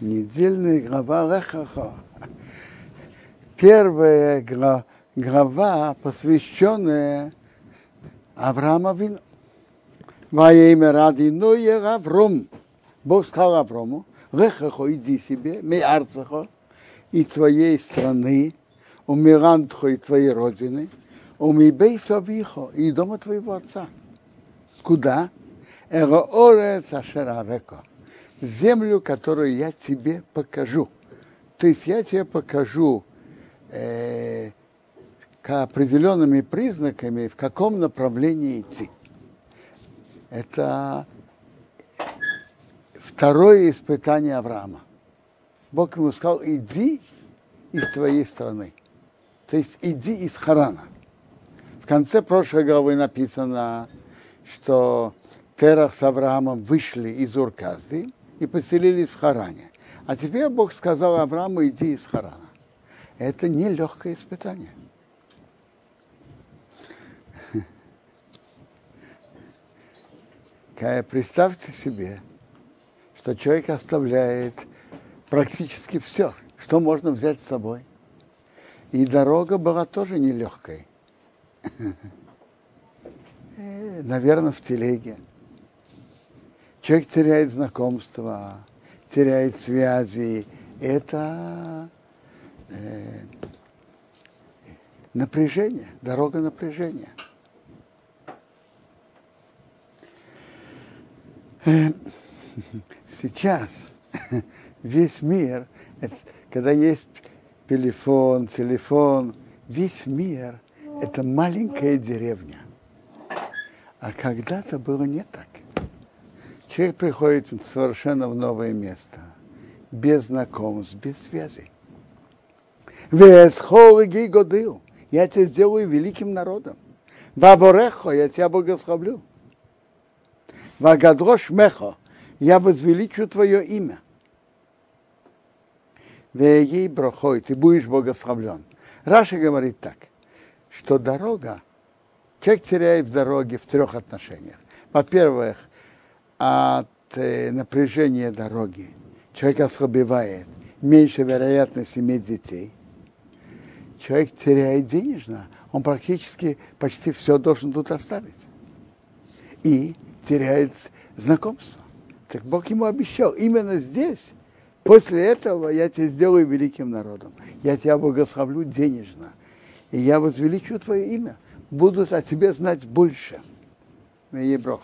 Недельная глава Рехаха. Первая глава, посвященная Авраама Вину. Во имя ради Ноя Авром. Бог сказал Аврому, Рехахо, иди себе, ми арцахо, и твоей страны, у Мирантхо и твоей родины, у Мибейсовихо и дома твоего отца. Куда? Эроорец Ашерареко землю, которую я тебе покажу. То есть я тебе покажу э, к определенными признаками, в каком направлении идти. Это второе испытание Авраама. Бог ему сказал, иди из твоей страны. То есть иди из Харана. В конце прошлой главы написано, что Терах с Авраамом вышли из Урказды, и поселились в Харане. А теперь Бог сказал Аврааму, иди из Харана. Это нелегкое испытание. Представьте себе, что человек оставляет практически все, что можно взять с собой. И дорога была тоже нелегкой. Э, Наверное, в телеге. Человек теряет знакомства, теряет связи. Это э, напряжение, дорога напряжения. Сейчас весь мир, когда есть телефон, телефон, весь мир – это маленькая деревня. А когда-то было не так. Человек приходит совершенно в новое место, без знакомств, без связей. Весхолыги годил. Я тебя сделаю великим народом. Ваборехо, я тебя благословлю. Вагадрош мехо, я возвеличу твое имя. Веги брохой, ты будешь благословлен. Раша говорит так, что дорога, человек теряет в дороге в трех отношениях. Во-первых, от э, напряжения дороги. Человек ослабевает, меньше вероятность иметь детей. Человек теряет денежно, он практически почти все должен тут оставить. И теряет знакомство. Так Бог ему обещал, именно здесь, после этого я тебя сделаю великим народом. Я тебя благословлю денежно. И я возвеличу твое имя. Будут о тебе знать больше. Еброх.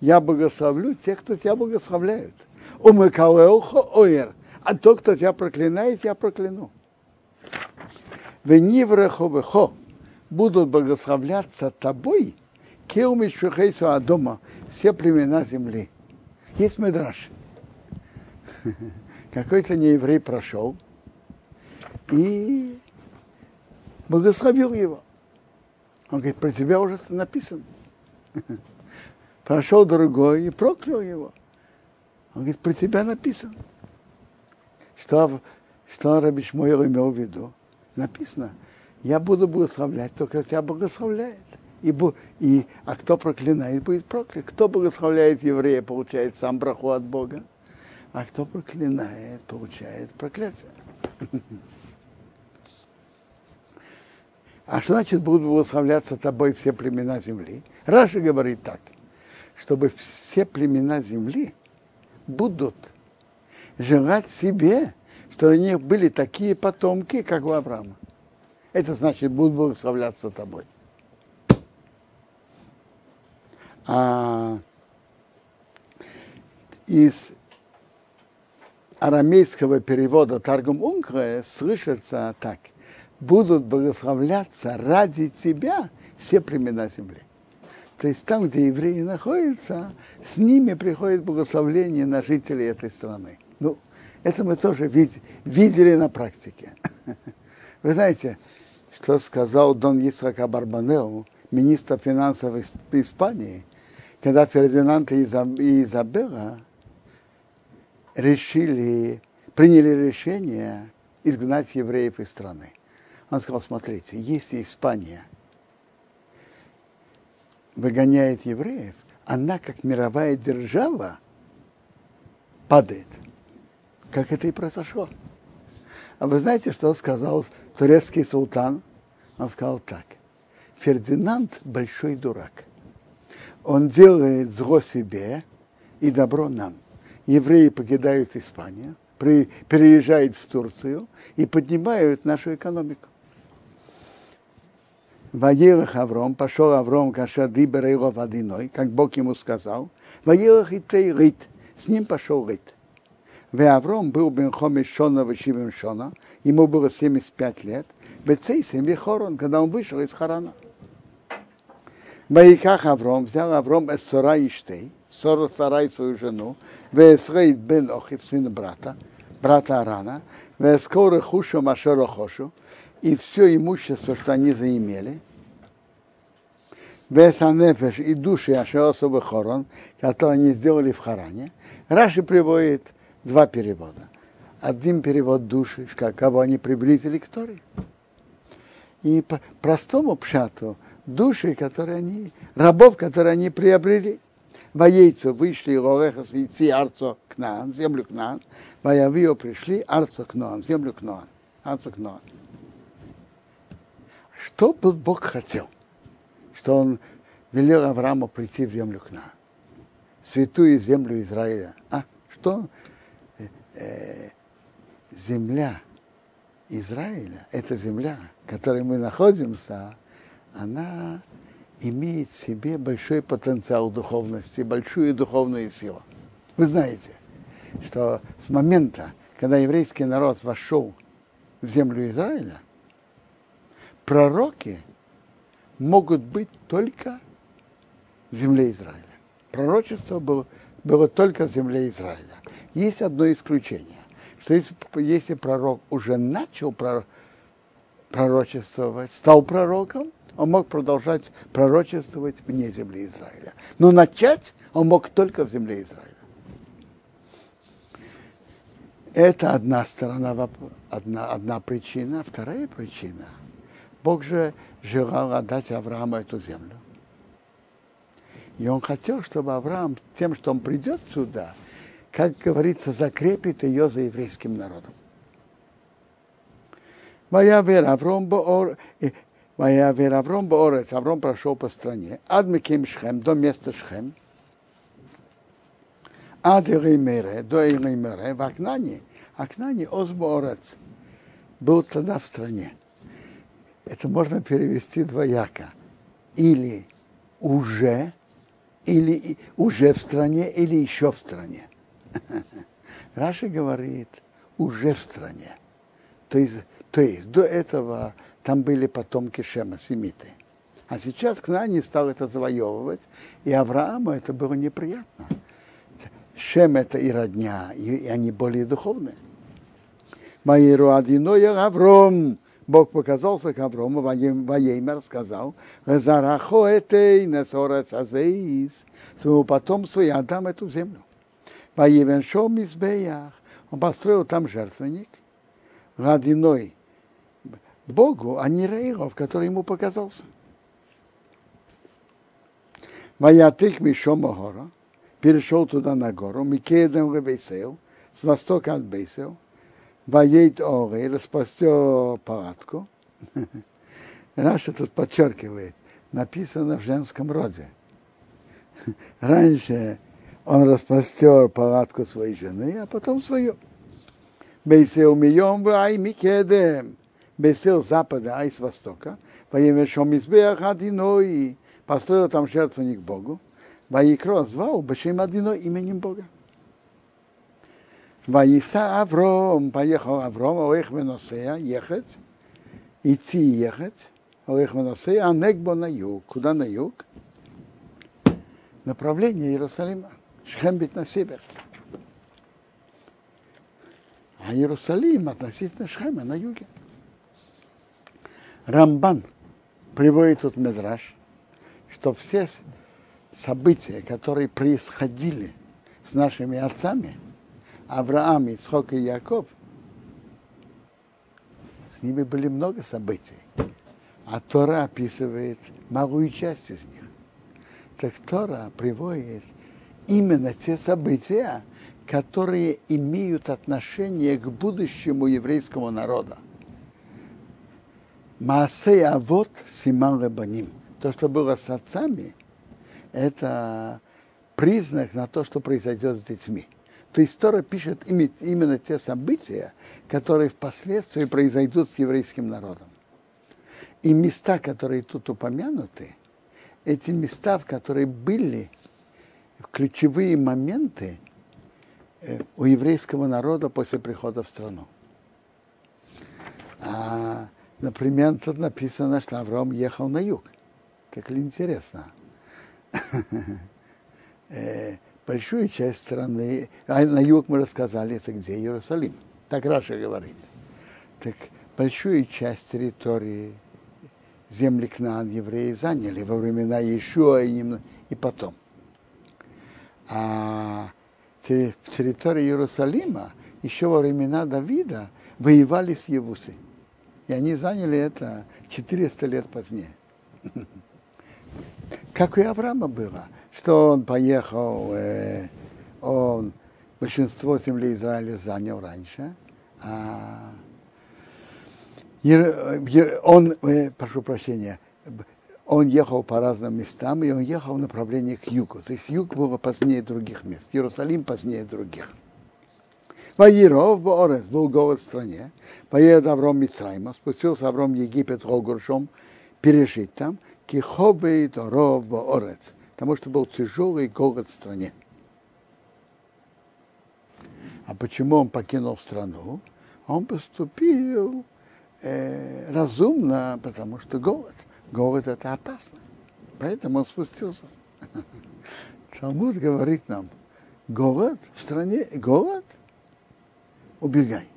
Я благословлю тех, кто тебя благословляют. Умыкалеохо оер. А тот, кто тебя проклинает, я прокляну. Вениврехо будут благословляться тобой, кеумиш шухейсу Адома, все племена земли. Есть медраж. Какой-то нееврей прошел и благословил его. Он говорит, про тебя уже написано. Прошел другой и проклял его. Он говорит, про тебя написано. Что, что Раби Шмуэл имел в виду? Написано, я буду благословлять, только тебя благословляет. И, и, а кто проклинает, будет проклят. Кто благословляет еврея, получает сам браху от Бога. А кто проклинает, получает проклятие. А что значит будут благословляться тобой все племена земли? Раша говорит так, чтобы все племена земли будут желать себе, что у них были такие потомки, как у Авраама. Это значит, будут благословляться тобой. А из арамейского перевода Таргум Ункре слышится так – будут благословляться ради тебя все племена земли. То есть там, где евреи находятся, с ними приходит благословление на жителей этой страны. Ну, это мы тоже видели, видели на практике. Вы знаете, что сказал Дон Исака Барбанео, министр финансов Испании, когда Фердинанд и Изабелла решили, приняли решение изгнать евреев из страны. Он сказал, смотрите, если Испания выгоняет евреев, она как мировая держава падает. Как это и произошло. А вы знаете, что сказал турецкий султан? Он сказал так. Фердинанд большой дурак. Он делает зло себе и добро нам. Евреи покидают Испанию, переезжают в Турцию и поднимают нашу экономику. Ваилах Авром, пошел Авром, каша дибер его водяной, как Бог ему сказал. Ваилах и тей рит, с ним пошел рит. В Авром был бен Хомиш Шона Вишивим Шона, ему было 75 лет, Бецейсим Вихорон, когда он вышел из Харана. Маиках Авром, взял Авром из Сора Иштей, Сора Сарай свою жену, Весрейд бен Охив, сына брата, брата Арана, Вескоры Хушу Машеру Хошу, и все имущество, что они заимели, Весанефеш и души Ашеосова Хорон, которые они сделали в Харане, Раши приводит два перевода. Один перевод души, кого они приблизили к Торе. И по простому пшату души, которые они, рабов, которые они приобрели. Воейцу вышли Рорехас идти Арцо Кнаан, землю Кнаан. Воявио пришли Арцо Кнаан, землю Кнаан, Арцо Кнаан. Что Бог хотел? Что он велел Аврааму прийти в землю Кнаан, святую землю Израиля. А что э, земля Израиля, эта земля, в которой мы находимся, она имеет в себе большой потенциал духовности, большую духовную силу. Вы знаете, что с момента, когда еврейский народ вошел в землю Израиля, пророки могут быть только в земле Израиля. Пророчество было, было только в земле Израиля. Есть одно исключение, что если, если пророк уже начал пророчествовать, стал пророком, он мог продолжать пророчествовать вне земли Израиля. Но начать он мог только в земле Израиля. Это одна сторона, одна, одна причина. Вторая причина. Бог же желал отдать Аврааму эту землю. И он хотел, чтобы Авраам тем, что он придет сюда, как говорится, закрепит ее за еврейским народом. Моя вера Авром Боор, моя вера Авром Боорец, Авром прошел по стране, ад Миким Шхем, до места Шхем, ад Иреймере, до Иреймере, в Акнане, Акнане Оз Боорец, был тогда в стране. Это можно перевести двояко. Или уже или уже в стране, или еще в стране. Раша говорит, уже в стране. То есть, то есть до этого там были потомки Шема, семиты. А сейчас к Кнани стал это завоевывать, и Аврааму это было неприятно. Шем это и родня, и, они более духовные. Маиру Адиноя Авром, Бог показался к Аврому, Ваеймер сказал, «Зарахо этей несорец азеис, своему потомству я отдам эту землю». Ваевен шом избеях, он построил там жертвенник, родиной Богу, а не Рейров, который ему показался. Моя тык Мишома гора, перешел туда на гору, Микедем Ребейсел, с востока от Бейсел, Воейт Ори, распостер палатку. Раша тут подчеркивает, написано в женском роде. Раньше он распостер палатку своей жены, а потом свою. Бейсел мием ай микедем. Бейсел запада, ай с востока. Воемешом избех одиной. Построил там жертвенник Богу. Ваикро звал Башим одиной именем Бога. Ваиса Авром, поехал Авром, Оэх Меносея, ехать, идти ехать, Оэх Меносея, а Негбо на юг. Куда на юг? Направление Иерусалима. Шхембит на север. А Иерусалим относительно Шхема на юге. Рамбан приводит тут Медраж, что все события, которые происходили с нашими отцами – Авраам, Ицхок и Яков, с ними были много событий. А Тора описывает малую часть из них. Так Тора приводит именно те события, которые имеют отношение к будущему еврейскому народу. Маасей Авод Симан Рабаним. То, что было с отцами, это признак на то, что произойдет с детьми. То Тора пишет именно те события, которые впоследствии произойдут с еврейским народом. И места, которые тут упомянуты, эти места, в которые были ключевые моменты э, у еврейского народа после прихода в страну. А, например, тут написано, что Авраам ехал на юг. Так ли интересно? Большую часть страны, а на юг мы рассказали, это где Иерусалим. Так Раша говорит. Так большую часть территории земли Кнаан евреи заняли во времена Иешуа и, и потом. А в территории Иерусалима еще во времена Давида воевали с Евусы. И они заняли это 400 лет позднее. Как и Авраама было, что он поехал, э, он большинство земли Израиля занял раньше, а он, э, прошу прощения, он ехал по разным местам, и он ехал в направлении к югу. То есть юг был позднее других мест, Иерусалим позднее других. Ваиров Боорес был голод в стране. Поедет Авром Мицрайма, спустился Авром в Египет с Голгуршом, пережить там, Кихобей Доров Боорец, потому что был тяжелый голод в стране. А почему он покинул страну? Он поступил э, разумно, потому что голод. Голод это опасно. Поэтому он спустился. Талмуд говорит нам, голод в стране, голод, убегай.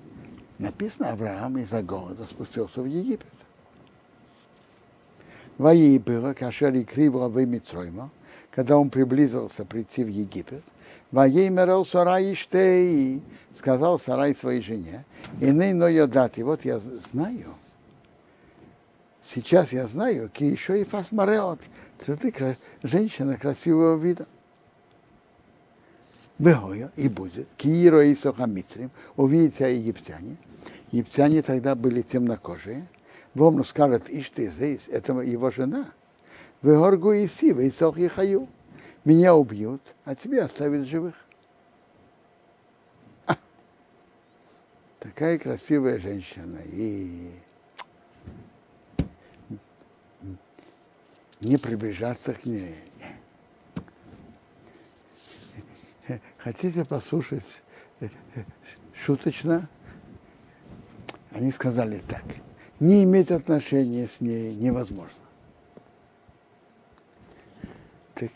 Написано, Авраам из-за голода спустился в Египет. Вои было, кашери криво в Мицройма, когда он приблизился прийти в Египет, Воей мерал Сарай Иштей, сказал Сарай своей жене, и но ее даты. Вот я знаю, сейчас я знаю, ки еще и фасмареот, цветы женщина красивого вида. Бегоя, и будет, кииро и сохамицрим, увидите египтяне. Египтяне тогда были темнокожие. Вомну скажет, ишь ты здесь, это его жена. Вегоргу и сива, и сох и хаю меня убьют, а тебе оставят живых. А, такая красивая женщина. И не приближаться к ней. Хотите послушать э, шуточно? Они сказали так. Не иметь отношения с ней невозможно. Так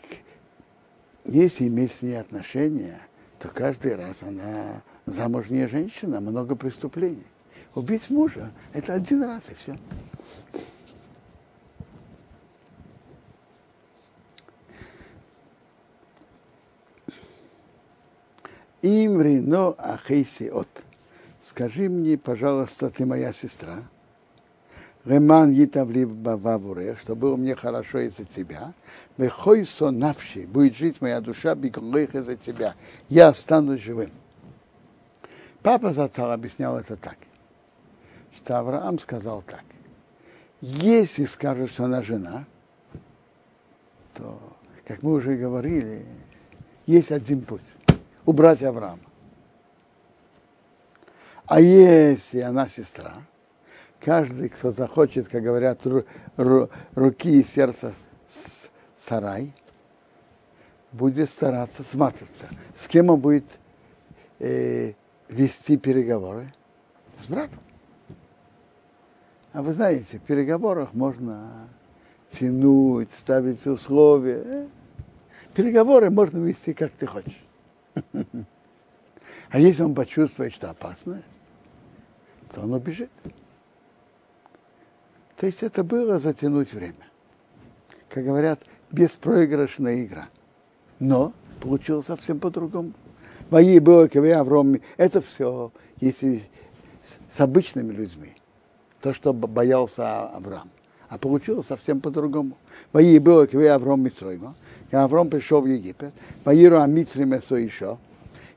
если иметь с ней отношения, то каждый раз она замужняя женщина, много преступлений. Убить мужа – это один раз и все. Имри, но ахейси от. Скажи мне, пожалуйста, ты моя сестра. Реман Йитавли Бававуре, что было мне хорошо из-за тебя. Вехойсо навши, будет жить моя душа биколых из-за тебя. Я останусь живым. Папа Зацал объяснял это так, что Авраам сказал так. Если скажут, что она жена, то, как мы уже говорили, есть один путь – убрать Авраама. А если она сестра – каждый, кто захочет, как говорят, ру, ру, руки и сердца сарай, будет стараться сматываться. С кем он будет э, вести переговоры? С братом. А вы знаете, в переговорах можно тянуть, ставить условия. Переговоры можно вести, как ты хочешь. А если он почувствует, что опасность, то он убежит. То есть это было затянуть время. Как говорят, беспроигрышная игра. Но получилось совсем по-другому. Мои было Авром, это все, если с обычными людьми, то, что боялся Авраам. А получилось совсем по-другому. Мои было Авром Мицройма, Авром пришел в Египет, Ваиру Амитри Месо еще,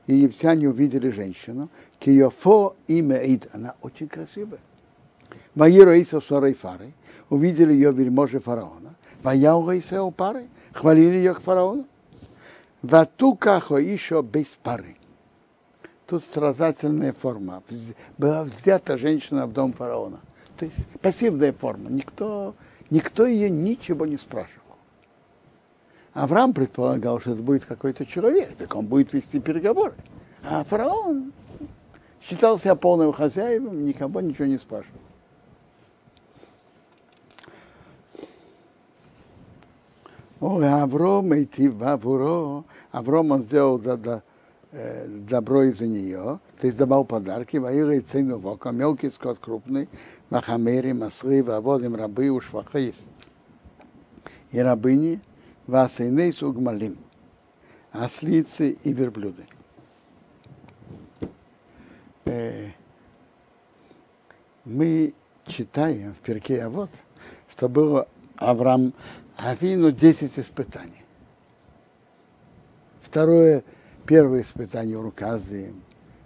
египтяне увидели женщину, Киофо имя Ид, она очень красивая. Ваиру Исо Сорой Фары, увидели ее вельможи фараона, Ваяуга Исео Пары, хвалили ее к фараону. Ватукахо еще без пары. Тут стразательная форма. Была взята женщина в дом фараона. То есть пассивная форма. Никто, никто ее ничего не спрашивал. Авраам предполагал, что это будет какой-то человек, так он будет вести переговоры. А фараон считал себя полным хозяином, никого ничего не спрашивал. О, Авром идти в Авуро. Авром он сделал да, да, э, добро из-за нее, то есть давал подарки, воира и цену вока, мелкий скот крупный, махамери, маслы, ваводим, рабы, ушвахис. И рабыни, васейней сугмалим, ослицы и верблюды. Э, мы читаем в перке а вот, что было Авраам Авину 10 испытаний. Второе, первое испытание у Руказли,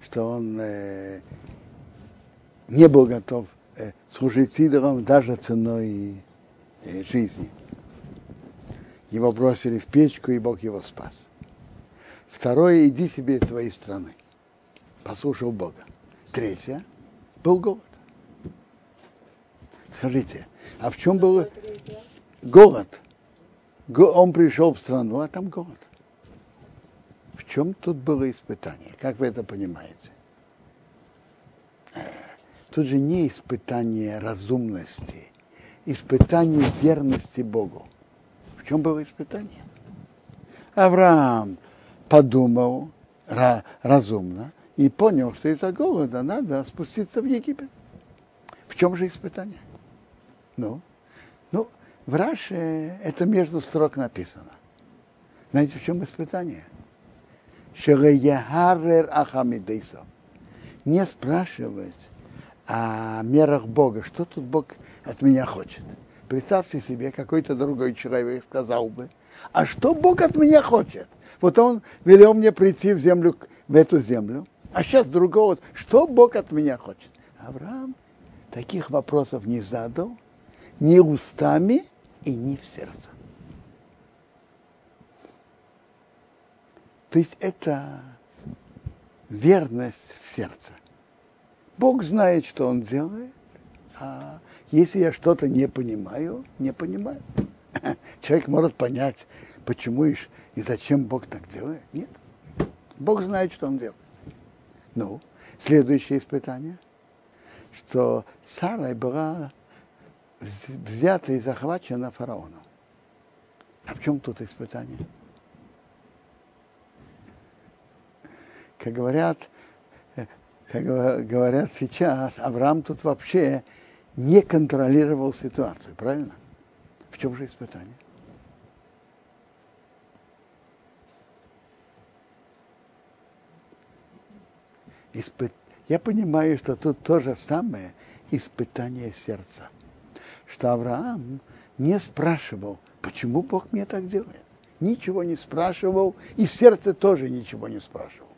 что он э, не был готов э, служить идолам даже ценой э, жизни. Его бросили в печку, и Бог его спас. Второе, иди себе из твоей страны. Послушал Бога. Третье, был голод. Скажите, а в чем был голод? Он пришел в страну, а там голод. В чем тут было испытание? Как вы это понимаете? Э, тут же не испытание разумности, испытание верности Богу. В чем было испытание? Авраам подумал разумно и понял, что из-за голода надо спуститься в Египет. В чем же испытание? Ну, ну, в Раше это между строк написано. Знаете, в чем испытание? Не спрашивать о мерах Бога, что тут Бог от меня хочет. Представьте себе, какой-то другой человек сказал бы, а что Бог от меня хочет? Вот он велел мне прийти в землю, в эту землю, а сейчас другого, что Бог от меня хочет? Авраам таких вопросов не задал ни устами и не в сердце. То есть это верность в сердце. Бог знает, что Он делает, а если я что-то не понимаю, не понимаю. Человек может понять, почему и, и зачем Бог так делает. Нет. Бог знает, что Он делает. Ну, следующее испытание, что Сара была взята и захвачена фараоном. А в чем тут испытание? как говорят, э, как говорят сейчас, Авраам тут вообще не контролировал ситуацию, правильно? В чем же испытание? Испыт... Я понимаю, что тут то же самое испытание сердца. Что Авраам не спрашивал, почему Бог мне так делает. Ничего не спрашивал, и в сердце тоже ничего не спрашивал.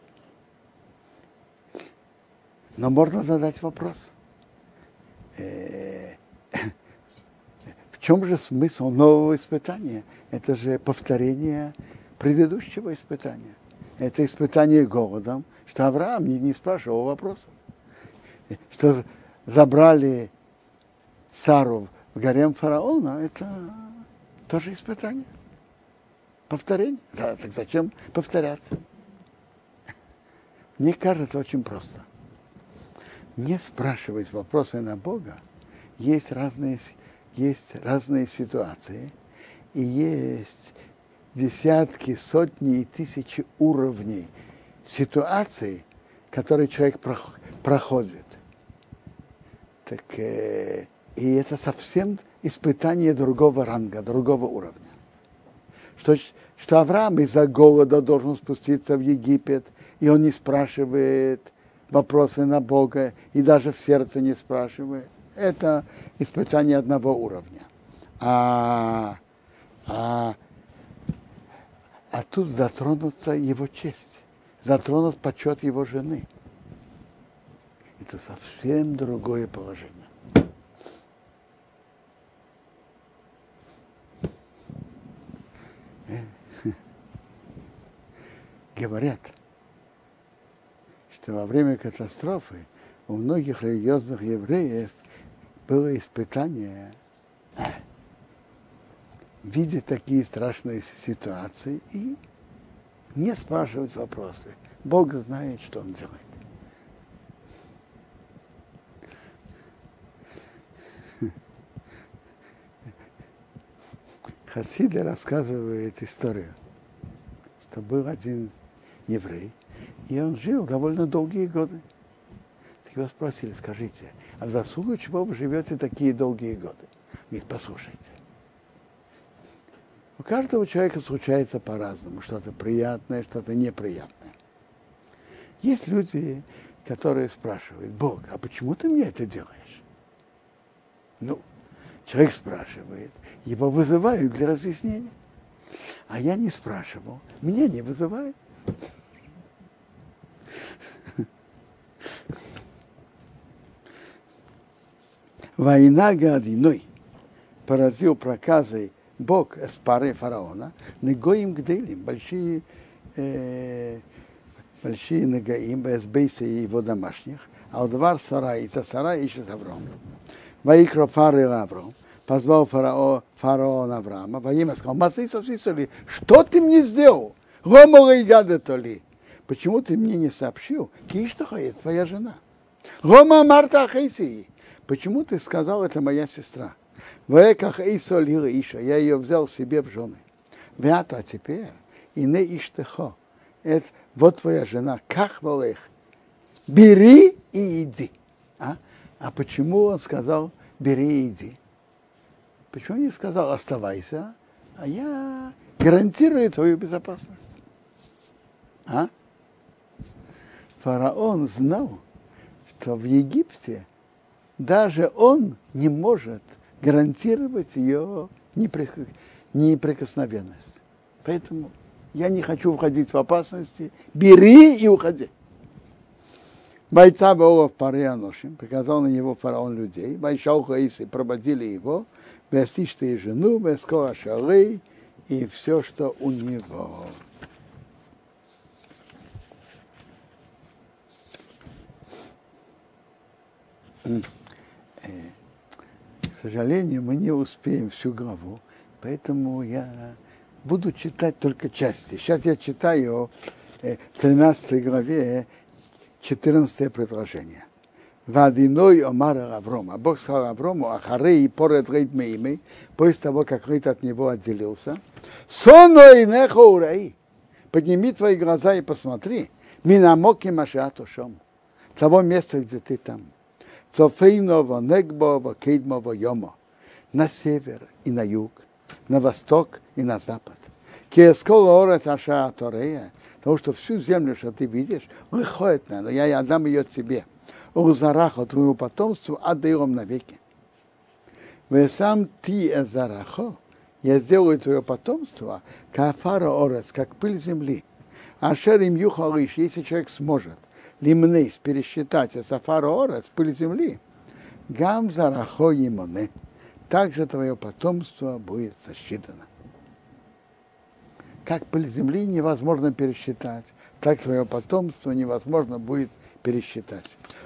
Но можно задать вопрос. Э, в чем же смысл нового испытания? Это же повторение предыдущего испытания. Это испытание голодом, что Авраам не, не спрашивал вопросов. Что забрали Сару в гарем фараона, это тоже испытание. Повторение. Да, так зачем повторяться? Мне кажется очень просто – не спрашивать вопросы на Бога, есть разные, есть разные ситуации, и есть десятки, сотни и тысячи уровней ситуаций, которые человек проходит. Так, э, и это совсем испытание другого ранга, другого уровня. Что, что Авраам из-за голода должен спуститься в Египет, и он не спрашивает, вопросы на Бога и даже в сердце не спрашивает. Это испытание одного уровня. А, а А тут затронута его честь, затронут почет его жены. Это совсем другое положение. Говорят, что во время катастрофы у многих религиозных евреев было испытание видеть такие страшные ситуации и не спрашивать вопросы. Бог знает, что он делает. Хасиды рассказывает историю, что был один еврей, и он жил довольно долгие годы. Так его спросили, скажите, а в заслугу чего вы живете такие долгие годы? Говорит, послушайте, у каждого человека случается по-разному, что-то приятное, что-то неприятное. Есть люди, которые спрашивают, Бог, а почему ты мне это делаешь? Ну, человек спрашивает, его вызывают для разъяснения. А я не спрашивал, меня не вызывают. Война Гадиной поразил проказой Бог с парой фараона, Негоим Гделим, большие, э, большие Негаим, Бейса и его домашних, а Алдвар Сарай, и Сарай ищет Авром. Ваикро Фары Авром, позвал фарао, фараон Авраама, во имя сказал, Масисовсисоли, что ты мне сделал? Гомола и то ли. Почему ты мне не сообщил? Киштахает, твоя жена. Гома Марта Хейсии. Почему ты сказал, это моя сестра? Веках Эйсоль Иша, я ее взял себе в жены. Вята теперь, и не иштехо. Это вот твоя жена, как волех. Бери и иди. А? а почему он сказал, бери и иди? Почему не сказал, оставайся, а я гарантирую твою безопасность? А? Фараон знал, что в Египте даже он не может гарантировать ее неприкосновенность. Поэтому я не хочу входить в опасности. Бери и уходи. Бойца Бога в паре Аношим, приказал на него фараон людей, Байшау Хаисы проводили его, Вестишты и жену, Вескоа Шалы и все, что у него. Mm сожалению, мы не успеем всю главу, поэтому я буду читать только части. Сейчас я читаю в 13 главе 14 предложение. Вадиной Омар Авром. А Бог сказал Аврому, Ахарей поред рейд меймей, после того, как рейд от него отделился. Соной нехо урей. Подними твои глаза и посмотри. Минамоки машатушом. Того места, где ты там. Цофейново, Негбово, Кейдмово, Йомо. На север и на юг, на восток и на запад. Кескола орет аша Торея, потому что всю землю, что ты видишь, выходит на, но я отдам ее тебе. Узараха, твоему потомству, отдаем навеки. Вы сам ты эзарахо, я сделаю твое потомство, кафара орец, как пыль земли. А шерим юхалыш, если человек сможет лимнейс, пересчитать сафара с пыль земли, гам зарахо имоне, также твое потомство будет сосчитано. Как пыль земли невозможно пересчитать, так твое потомство невозможно будет пересчитать.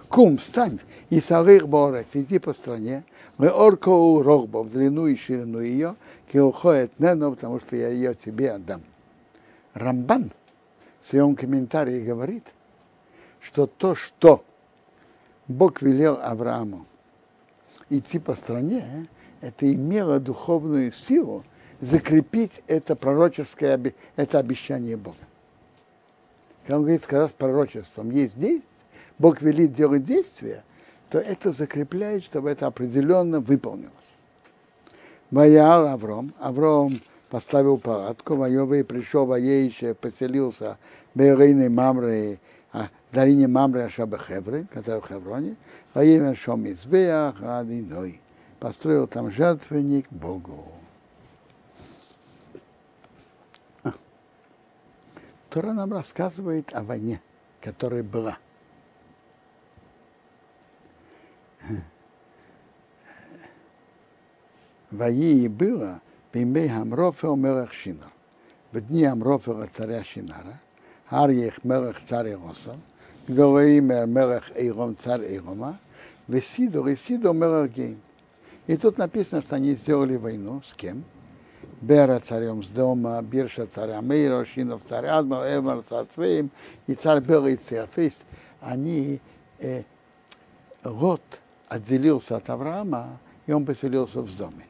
Кум, встань, и салых борец, иди по стране, мы орко рогбо, в длину и ширину ее, уходит нено, потому что я ее тебе отдам. Рамбан в своем комментарии говорит – что то, что Бог велел Аврааму идти по стране, это имело духовную силу закрепить это пророческое это обещание Бога. Когда он говорит, когда с пророчеством есть действие, Бог велит делать действия, то это закрепляет, чтобы это определенно выполнилось. Моя Авром, Авром поставил палатку, Воевый пришел, Воейше поселился Берейной Мамры долине Мамре Ашаба Хевры, который в Хевроне, во имя Шомизбеах Адиной. Построил там жертвенник Богу. Тора нам рассказывает о войне, которая была. Ваи было Бимей Амрофел Мелах Шинар. В дни Амрофела царя Шинара, Арьех Мелах царь Иросар, Гдолаимер Мелах Эйром царь Эйрома, Весидор и Сидор Мелах. И тут написано, что они сделали войну с кем? Бера царем с дома, Бирша царя Мейра, Шинов царь Адмар, Эвар царь и царь Бела и царь. То есть они, э, Лот отделился от Авраама, и он поселился в доме.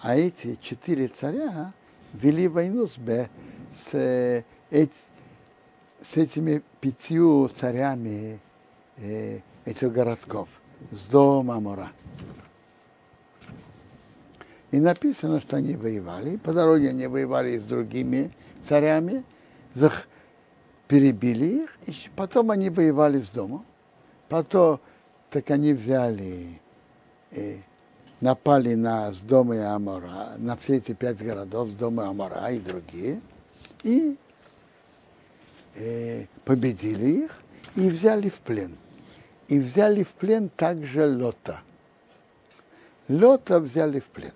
А эти четыре царя вели войну с, Б, с, э, с этими пятью царями э, этих городков, с дома Амора. И написано, что они воевали. По дороге они воевали с другими царями, перебили их, и потом они воевали с домом. Потом так они взяли, э, напали на с дома Амора, на все эти пять городов, с дома Амора и другие, и э, победили их и взяли в плен. И взяли в плен также Лота. Лота взяли в плен.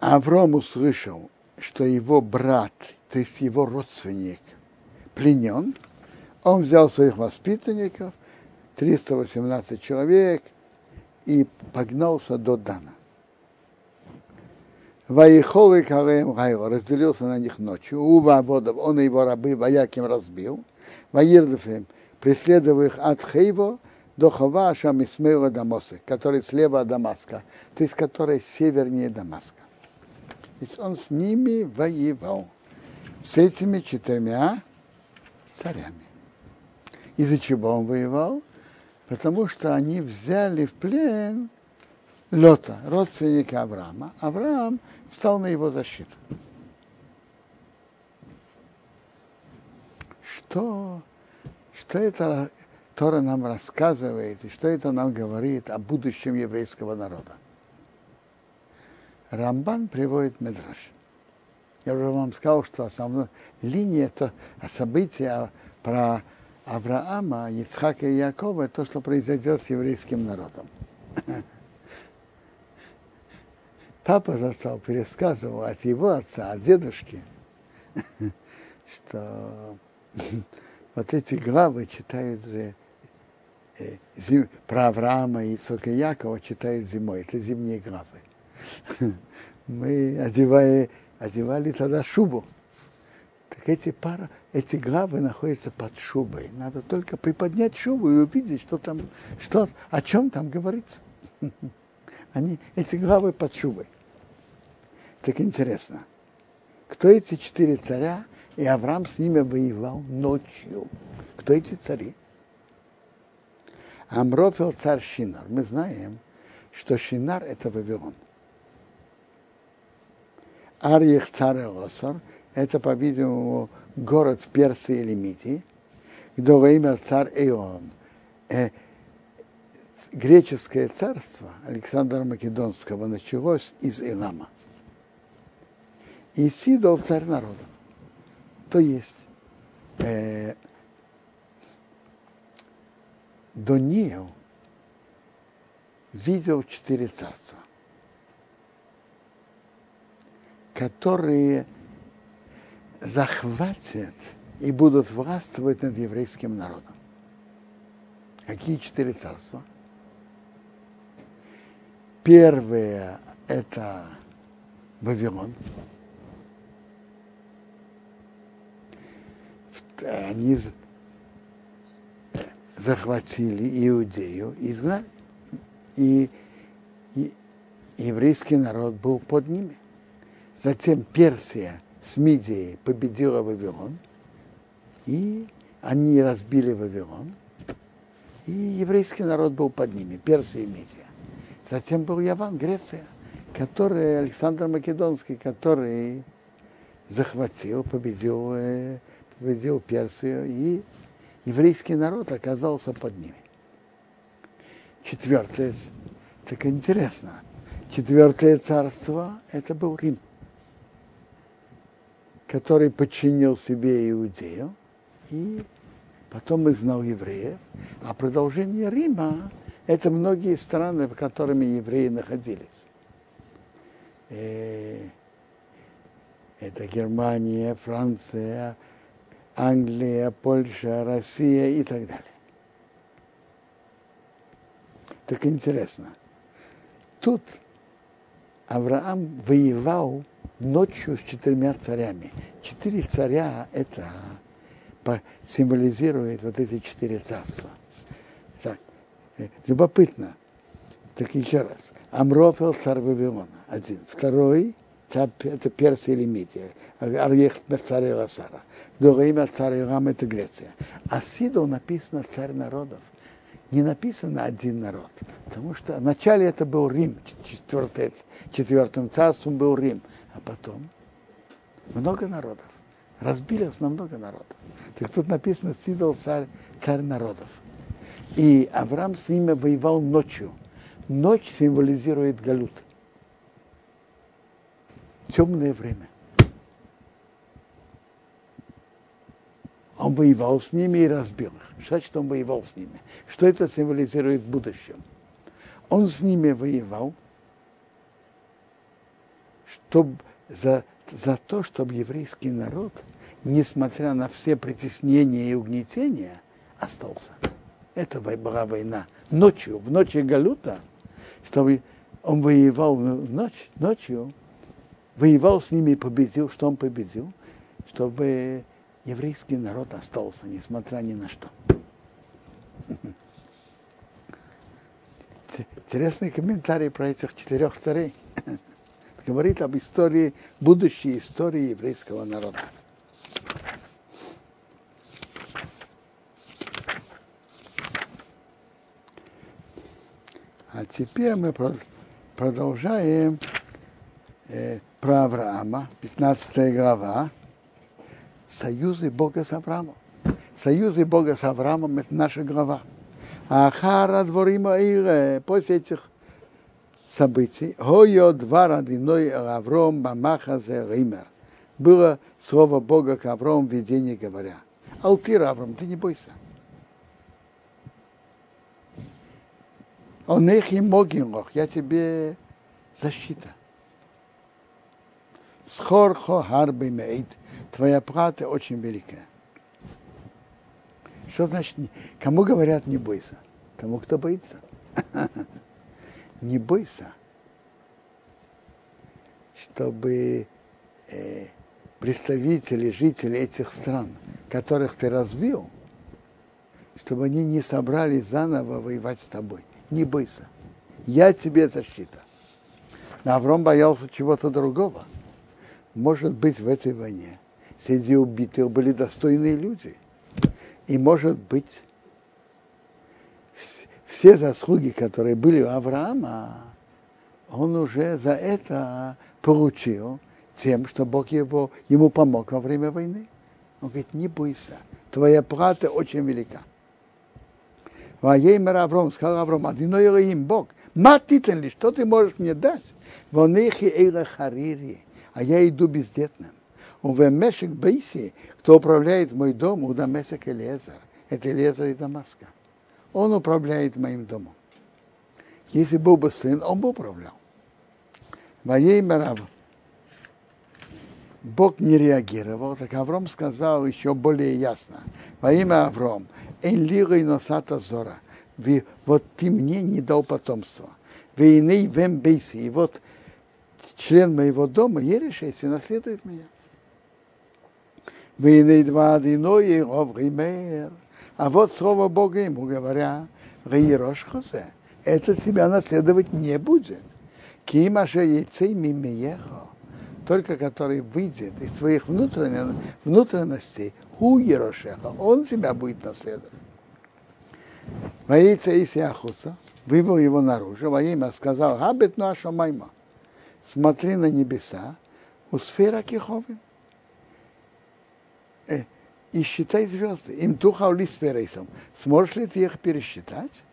Авром услышал, что его брат, то есть его родственник, пленен. Он взял своих воспитанников, 318 человек, и погнался до Дана. Ваихол и Калеем Гайро разделился на них ночью. Ува водов, он и его рабы вояким разбил. Ваирдефем, преследовал их от Хейво до Хова Шамисмейла Дамосы, который слева от Дамаска, то есть который севернее Дамаска. Есть он с ними воевал, с этими четырьмя царями. Из-за чего он воевал? Потому что они взяли в плен Лота, родственника Авраама. Авраам встал на его защиту. Что, что это Тора нам рассказывает и что это нам говорит о будущем еврейского народа? Рамбан приводит Медраш. Я уже вам сказал, что основная линия это события про Авраама, Ицхака и Якова, то, что произойдет с еврейским народом. Папа застал, пересказывал от его отца, от дедушки, что вот эти главы читают же э, про Авраама, и Якова читают зимой. Это зимние главы. мы одевали, одевали тогда шубу. Так эти пара, эти главы находятся под шубой. Надо только приподнять шубу и увидеть, что там, что, о чем там говорится. Они, эти главы под шубой. Так интересно. Кто эти четыре царя? И Авраам с ними воевал ночью. Кто эти цари? Амрофел царь Шинар. Мы знаем, что Шинар это Вавилон. Арьех царь Лосар, это, по-видимому, город Персии или Мидии, где имя царь Ион. Греческое царство Александра Македонского началось из Илама. И Сидол царь народа. То есть э, Дониил видел четыре царства. которые захватят и будут властвовать над еврейским народом. Какие четыре царства? Первое – это Вавилон. Они захватили Иудею изгнали. И, и еврейский народ был под ними. Затем Персия с Мидией победила Вавилон, и они разбили Вавилон, и еврейский народ был под ними, Персия и Мидия. Затем был Яван, Греция, который Александр Македонский, который захватил, победил, э, победил Персию, и еврейский народ оказался под ними. Четвертое, так интересно, четвертое царство, это был Рим. который подчинил себе Иудею, и потом изгнал евреев. А продолжение Рима – это многие страны, в которыми евреи находились. И это Германия, Франция, Англия, Польша, Россия и так далее. Так интересно. Тут Авраам воевал ночью с четырьмя царями. Четыре царя – это символизирует вот эти четыре царства. Э, любопытно. Так еще раз. Амрофел царь Вавилона, один. Второй царь, это Персия или Мидия. Арьех царь Иласара. Другое имя царь Ирам это Греция. А Сидо написано царь народов. Не написано один народ. Потому что вначале это был Рим, четвертый, четвертым царством был Рим. А потом много народов. Разбились на много народов. Так тут написано Сидол царь, царь народов. И Авраам с ними воевал ночью. Ночь символизирует галут. Темное время. Он воевал с ними и разбил их. Значит, он воевал с ними? Что это символизирует в будущем? Он с ними воевал, чтобы за, за то, чтобы еврейский народ – несмотря на все притеснения и угнетения, остался. Это была война. Ночью, в ночи Галута, чтобы он воевал ночь, ночью, воевал с ними и победил, что он победил, чтобы еврейский народ остался, несмотря ни на что. Интересный комментарий про этих четырех царей. Говорит об истории, будущей истории еврейского народа. А теперь мы продолжаем э, про Авраама, 15 глава, союзы Бога с Авраамом. Союзы Бога с Авраамом – это наша глава. Ахара дворима ире, после этих событий, Хойо двара диной Авром бамахазе ример. Было слово Бога к Аврому в видении говоря. Алтир Авром, ты не бойся. Он их и могилох, я тебе защита. Схорхо харбы мейт, твоя плата очень великая. Что значит, кому говорят не бойся? Тому, кто боится. не бойся, чтобы э, представители, жители этих стран, которых ты разбил, чтобы они не собрались заново воевать с тобой не бойся. Я тебе защита. Но Авром боялся чего-то другого. Может быть, в этой войне среди убитых были достойные люди. И может быть, все заслуги, которые были у Авраама, он уже за это получил тем, что Бог его, ему помог во время войны. Он говорит, не бойся, твоя плата очень велика. Ваеймер Авром, сказал Авром, Адиной Элоим, Бог, матитен ли, что ты можешь мне дать? Вонехи Эйла Харири, а я иду бездетным. Он в Мешек Бейси, кто управляет мой дом, у Дамесек Элезер. Это Элезер и Дамаска. Он управляет моим домом. Если был бы сын, он бы управлял. Ваеймер Авром. Бог не реагировал, так Авром сказал еще более ясно. Во имя Авром, Энлира и носата зора. Вот ты мне не дал потомства. Вейны вем бейси. И вот член моего дома, Ерешеси, наследует меня. Вейны два одиной и А вот слово Бога ему говоря, Гаирош Хосе, это тебя наследовать не будет. Кимаше яйцей мимеехо, только который выйдет из своих внутренностей, у Ерошеха, он себя будет наследовать. Воится и Ахуца, вывел его наружу, во имя сказал, Хабет наша майма, смотри на небеса, у сфера киховим, э, и считай звезды. Им туха улисперейсом. Сможешь ли ты их пересчитать?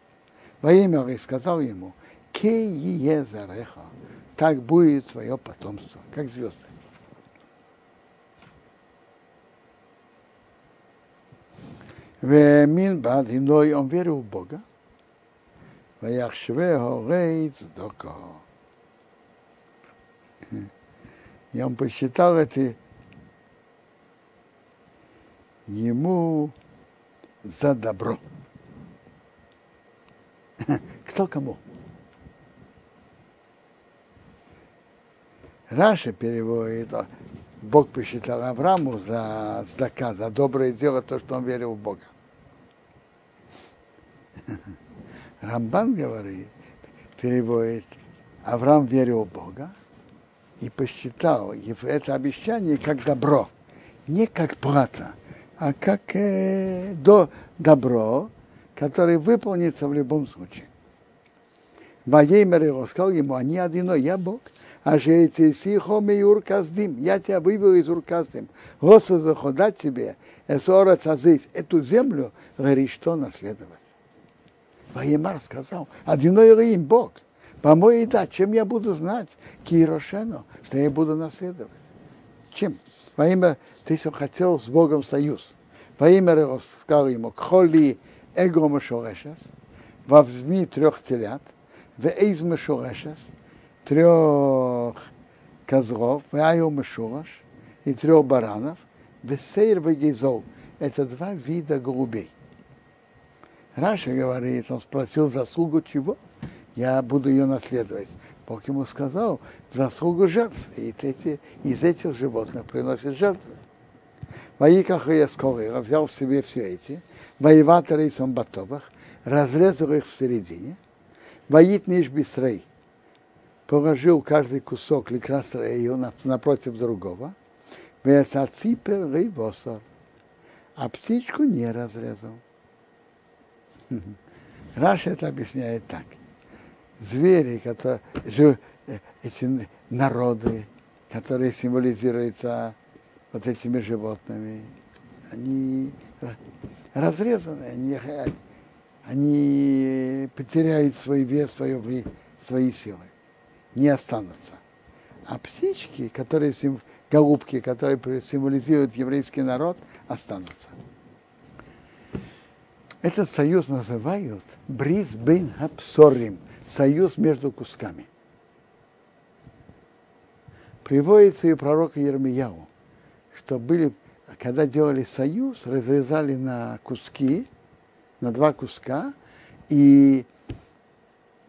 Во имя сказал ему, Кей зареха, так будет твое потомство, как звезды. Вемин бад иной, он верил в Бога. Ваяхшве горей цдоко. И он посчитал это ему за добро. Кто кому? Раша переводит, Бог посчитал Аврааму за заказ, за доброе дело, то, что он верил в Бога. Рамбан говорит, переводит, Авраам верил в Бога и посчитал это обещание как добро, не как плата, а как э, до добро, которое выполнится в любом случае. Ваеймер его сказал ему, они одино, я Бог, а же эти сихо меюр каздим, я тебя вывел из урказдим, Господа заходать тебе, эсора цазис, эту землю, говорит, что наследовать. Ваемар сказал, одиной им Бог, по-моему, да, чем я буду знать, Кирошену, что я буду наследовать? Чем? Во имя, ты все хотел с Богом союз. Во имя сказал ему, кхоли эго мешорешес, возьми трех телят, в эйз мешорешес, трех козлов, в айо мешораш, и трех баранов, в сейр вегизол. Это два вида голубей. Раша говорит, он спросил заслугу чего? Я буду ее наследовать. Бог ему сказал, заслугу жертв. И эти, из этих животных приносят жертвы. Ваиках и Эскорыра взял в себе все эти, воеваторы и сомбатовых, разрезал их в середине, воит ниш бисрей, положил каждый кусок ликрасрею напротив другого, весаципер рейвосор, а птичку не разрезал. Раша это объясняет так. Звери, которые, эти народы, которые символизируются вот этими животными, они разрезаны, они, они потеряют свой вес, свое, свои силы, не останутся. А птички, которые, голубки, которые символизируют еврейский народ, останутся. Этот союз называют бриз бен хапсорим, союз между кусками. Приводится и пророка Ермияу, что были, когда делали союз, разрезали на куски, на два куска, и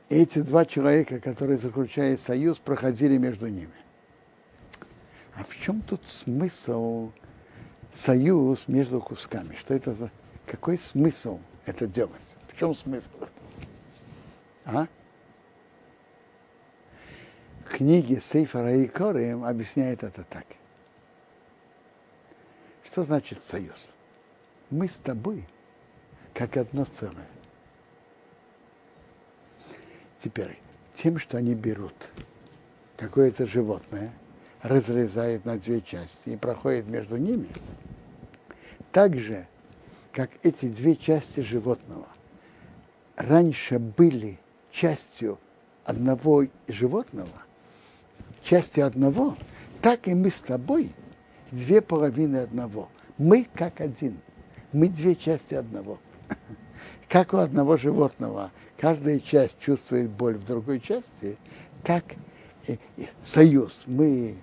эти два человека, которые заключают союз, проходили между ними. А в чем тут смысл союз между кусками? Что это за какой смысл это делать? В чем смысл? А? Книги Сейфара и Корим объясняет это так. Что значит союз? Мы с тобой как одно целое. Теперь, тем, что они берут какое-то животное, разрезают на две части и проходят между ними, также как эти две части животного раньше были частью одного животного, частью одного, так и мы с тобой две половины одного. Мы как один. Мы две части одного. Как у одного животного каждая часть чувствует боль в другой части, так и, и союз. Мы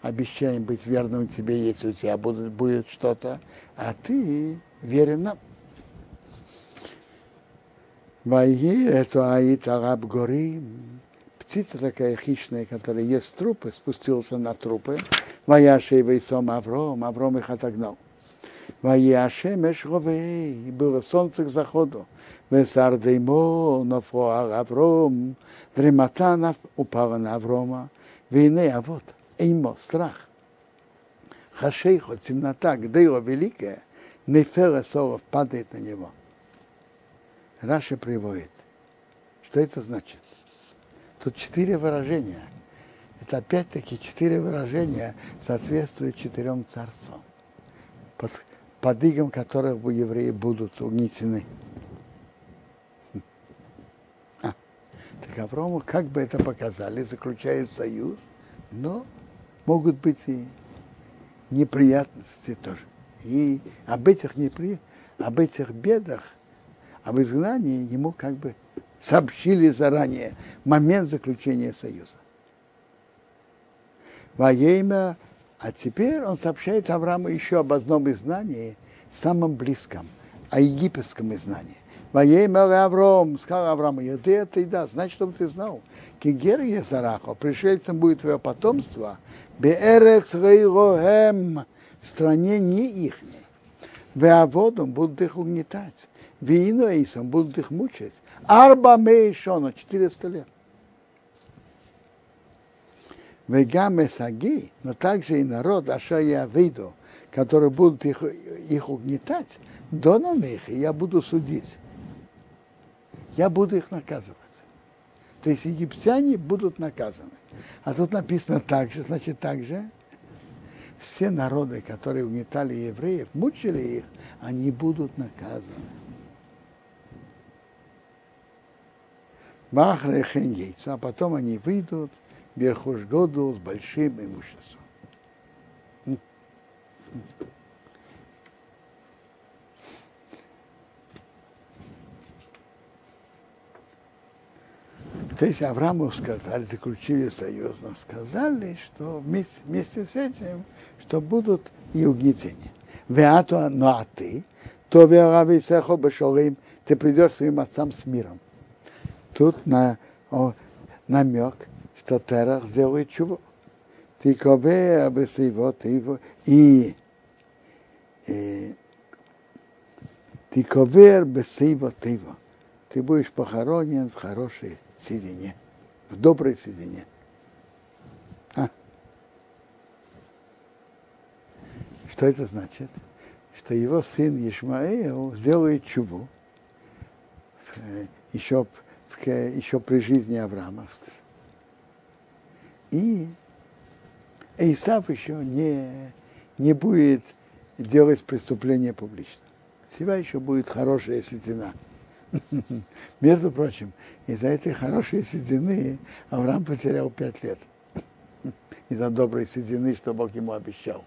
обещаем быть верным тебе, если у тебя будет, будет что-то, а ты верен нам. Вайги, это аит араб гори, птица такая хищная, которая ест трупы, спустился на трупы. Ваяши вейсом Авром, Авром их отогнал. Ваяше мешровей, было солнце к заходу. Весар деймо, нафоар Авром, дремота упала на Аврома. Войны, а вот, эймо, страх. Хашейхо, темнота, где его великая, Нефера Соров падает на него. Раша приводит. Что это значит? Тут четыре выражения. Это опять-таки четыре выражения соответствуют четырем царствам, под, под игом которых евреи будут угнетены. А, так Аврому как бы это показали, заключает союз, но могут быть и неприятности тоже. И об этих непри... об этих бедах, об изгнании ему как бы сообщили заранее момент заключения союза. Во а теперь он сообщает Аврааму еще об одном изгнании, самом близком, о египетском изгнании. Во имя Авраам, сказал Аврааму, ты это и да, значит, чтобы ты знал, Кигер Езарахо, пришельцем будет твое потомство, Беэрец Рейрохем, в стране не ихней. Веаводом будут их угнетать. Вииноисом будут их мучать. Арба Мейшона, 400 лет. Вегаме Саги, но также и народ, Аша я выйду, которые будут их, их угнетать, до на них, и я буду судить. Я буду их наказывать. То есть египтяне будут наказаны. А тут написано так же, значит так же. Все народы, которые угнетали евреев, мучили их, они будут наказаны. Махрехен яйца, а потом они выйдут году с большим имуществом. То есть Аврааму сказали, заключили союз, но сказали, что вместе, вместе с этим, что будут и угнетения. Веату, ну а ты, то верави сехо бешорим, ты придешь своим отцам с миром. Тут на, о, намек, что Терах сделает чего. Ты кове абесейвот его и ты ковер бесейвот его. Ты будешь похоронен в хорошей седине, в доброй седине. Что это значит? Что его сын Ишмаэл сделает чубу еще, еще при жизни Авраама. И Исав еще не, не будет делать преступление публично. Всегда еще будет хорошая седина. Между прочим, из-за этой хорошей седины Авраам потерял пять лет. Из-за доброй седины, что Бог ему обещал.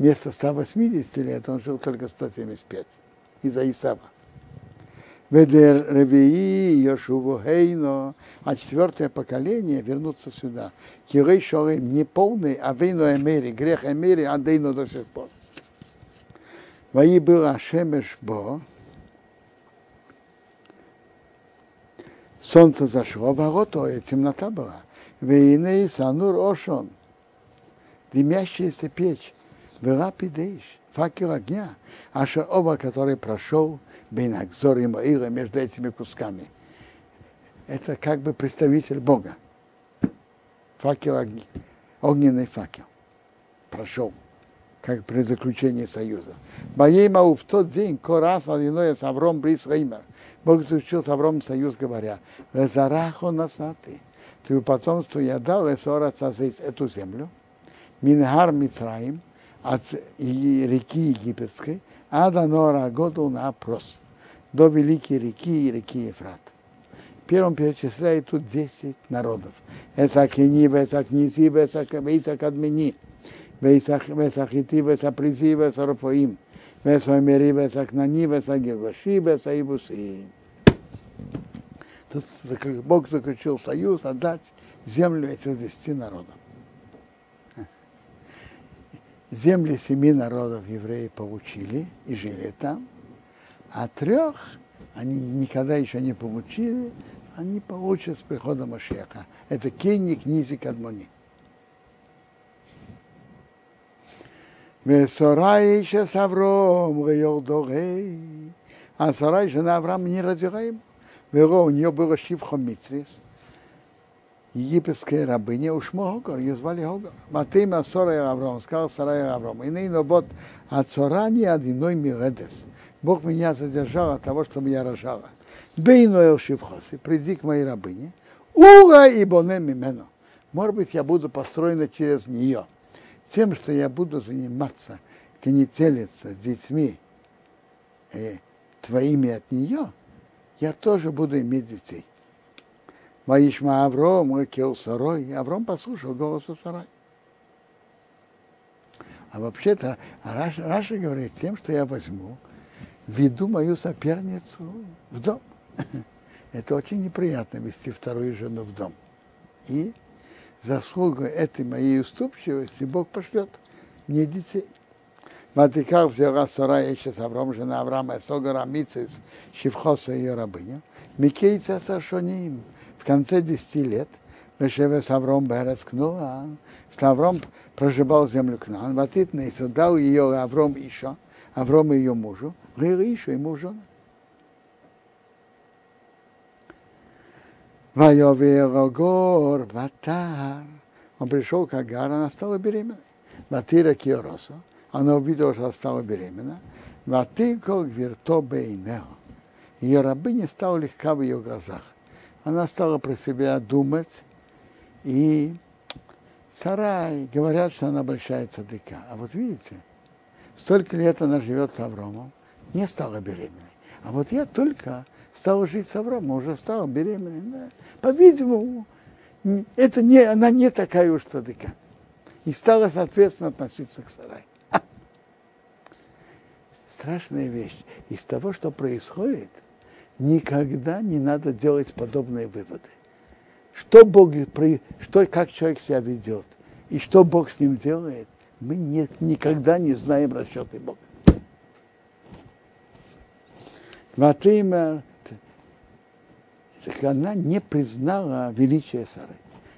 Вместо 180 лет он жил только 175. Из-за Исава. Ведер Ревии Йошуву Хейно, а четвертое поколение вернутся сюда. Кирей Шорим не полный, а вейно Эмери, грех Эмери, а дейно до сих пор. Вои был Ашемеш Бо, солнце зашло, ворото, темнота была. Вейней Санур Ошон, дымящаяся печь, была пидейш, факел огня, аша оба, который прошел, Бейнакзор и Маира между этими кусками. Это как бы представитель Бога. Факел огни, огненный факел. Прошел как при заключении союза. Боеймау в тот день Корас одиной с Авром Брис Реймер. Бог заключил с Авром союз, говоря, Лезарахо насаты. Твою потомство я дал Эсора эту землю, Минхар Митраим, от реки египетской, Ада Нора Году на Прос, до великой реки и реки Ефрат. Первым перечисляет тут 10 народов. Эсак Ини, Весак Низи, Весак Вейсак Админи, Весак Ити, Весак Призи, Весак Рофоим, Весак Мери, Весак Нани, Весак Герваши, Весак Ибуси. Тут Бог заключил союз отдать землю этих 10 народов земли семи народов евреи получили и жили там, а трех они никогда еще не получили, они получат с приходом Машеха. Это Кенни, Книзи, Кадмони. Сарай еще с Авром, а Сарай жена Авраама не родила им. У нее было шифхо митвис, египетская рабыня, Ушмо Хогор, ее звали Хогор. Матыма Сора Авраам, сказал Сарай Авраам, и ныне вот от Сора не одиной миредес. Бог меня задержал от того, чтобы я рожала. Бейноэл Шивхоси, приди к моей рабыне. Ура и боне мимену. Может быть, я буду построена через нее тем, что я буду заниматься, конетелиться с детьми э, твоими от нее, я тоже буду иметь детей. Маишма Авром, Кел Сарой. Авром послушал голоса Сарой. А вообще-то Раши, Раши говорит тем, что я возьму веду мою соперницу в дом. Это очень неприятно вести вторую жену в дом. И заслугу этой моей уступчивости Бог пошлет мне детей. ותיקח взяла Сара אשת אברם, жена Авраама, את הגר המצרית, שפחתה ее рабыня. מקץ עשר שנים в конце десяти лет, Вешеве с Авраам Берец Кнуа, что Авраам проживал землю Кнан, Ватитный дал ее Авраам Иша, Авраам ее мужу, Ишу ему жену. Вайоверогор Ватар. Он пришел к Агар, она стала беременной. Ватира Киоросо. Она увидела, что она стала беременна. Ватико Гвирто Бейнео. Ее рабыня стала легка в ее глазах. Она стала про себя думать. И Сарай говорят, что она большая цадыка. А вот видите, столько лет она живет с Авромом, не стала беременной. А вот я только стала жить с Авраамом, уже стала беременной. Да. По-видимому, это не, она не такая уж цадыка. И стала, соответственно, относиться к Сарай. Страшная вещь. Из того, что происходит, никогда не надо делать подобные выводы. Что Бог, что, как человек себя ведет, и что Бог с ним делает, мы не, никогда не знаем расчеты Бога. Ватимер, она не признала величия Сары.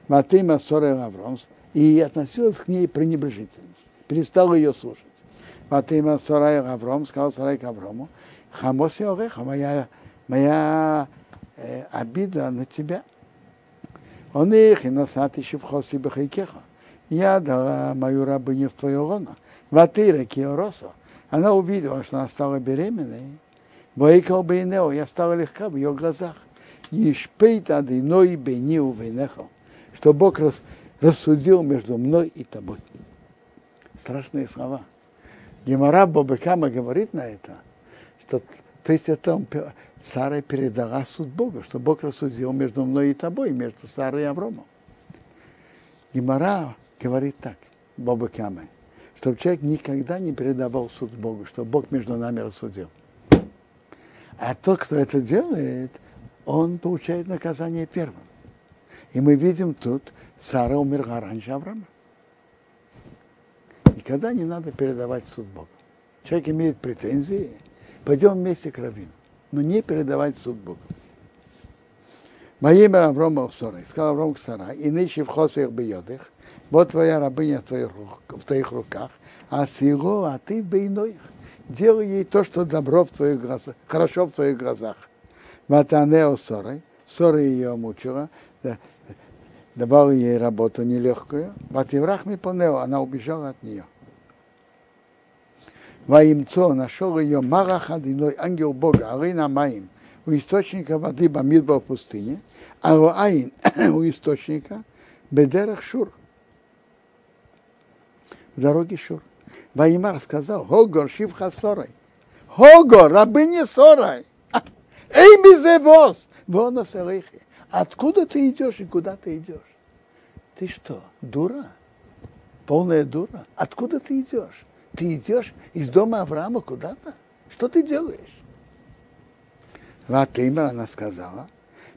Матыма Сора Авромс и относилась к ней пренебрежительно. Перестала ее слушать. Матыма Сора Авром сказал Сарай к Аврому, Хамос и Ореха, моя, моя э, обида на тебя. Он их и насат еще в хосе бахайкеха. Я дала мою рабыню в твою лоно. Ватыра Киоросо. Она увидела, что она стала беременной. Воикал Бейнео, я стала легка в ее глазах. Ишпейт адыной бейниу вейнехо, что Бог рас, рассудил между мной и тобой. Страшные слова. Гемора Бобекама говорит на это, что то есть это он, Сара передала суд Богу, что Бог рассудил между мной и тобой, между Сарой и Авромом. Гемора говорит так, Бобекама, чтобы человек никогда не передавал суд Богу, что Бог между нами рассудил. А тот, кто это делает, он получает наказание первым. И мы видим тут, Сара умерла раньше Авраама. Никогда не надо передавать суд Богу. Человек имеет претензии, пойдем вместе к Равину, но не передавать суд Богу. Мое имя Аврома Сорой, сказал Авром к Сара, и нынче в хосах бьедых, вот твоя рабыня в твоих, в твоих руках, а силу, а ты бейноих. Делай ей то, что добро в твоих глазах, хорошо в твоих глазах. Ватанео Сорой, Сора ее мучила, давал ей работу нелегкую. Вативрах ми понео, она убежала от нее. Ваимцо нашел ее Марах одиной ангел Бога, Арина Маим, у источника воды Бамидба в пустыне, а Руаин у источника Бедерах Шур. В дороге Шур. Ваимар сказал, Хогор Шивха Сорой. Хогор, рабыня Сорой. Эй, мизевос! Вона салейхи. Откуда ты идешь и куда ты идешь? Ты что, дура? Полная дура? Откуда ты идешь? Ты идешь из дома Авраама куда-то? Что ты делаешь? Ватимер, она сказала,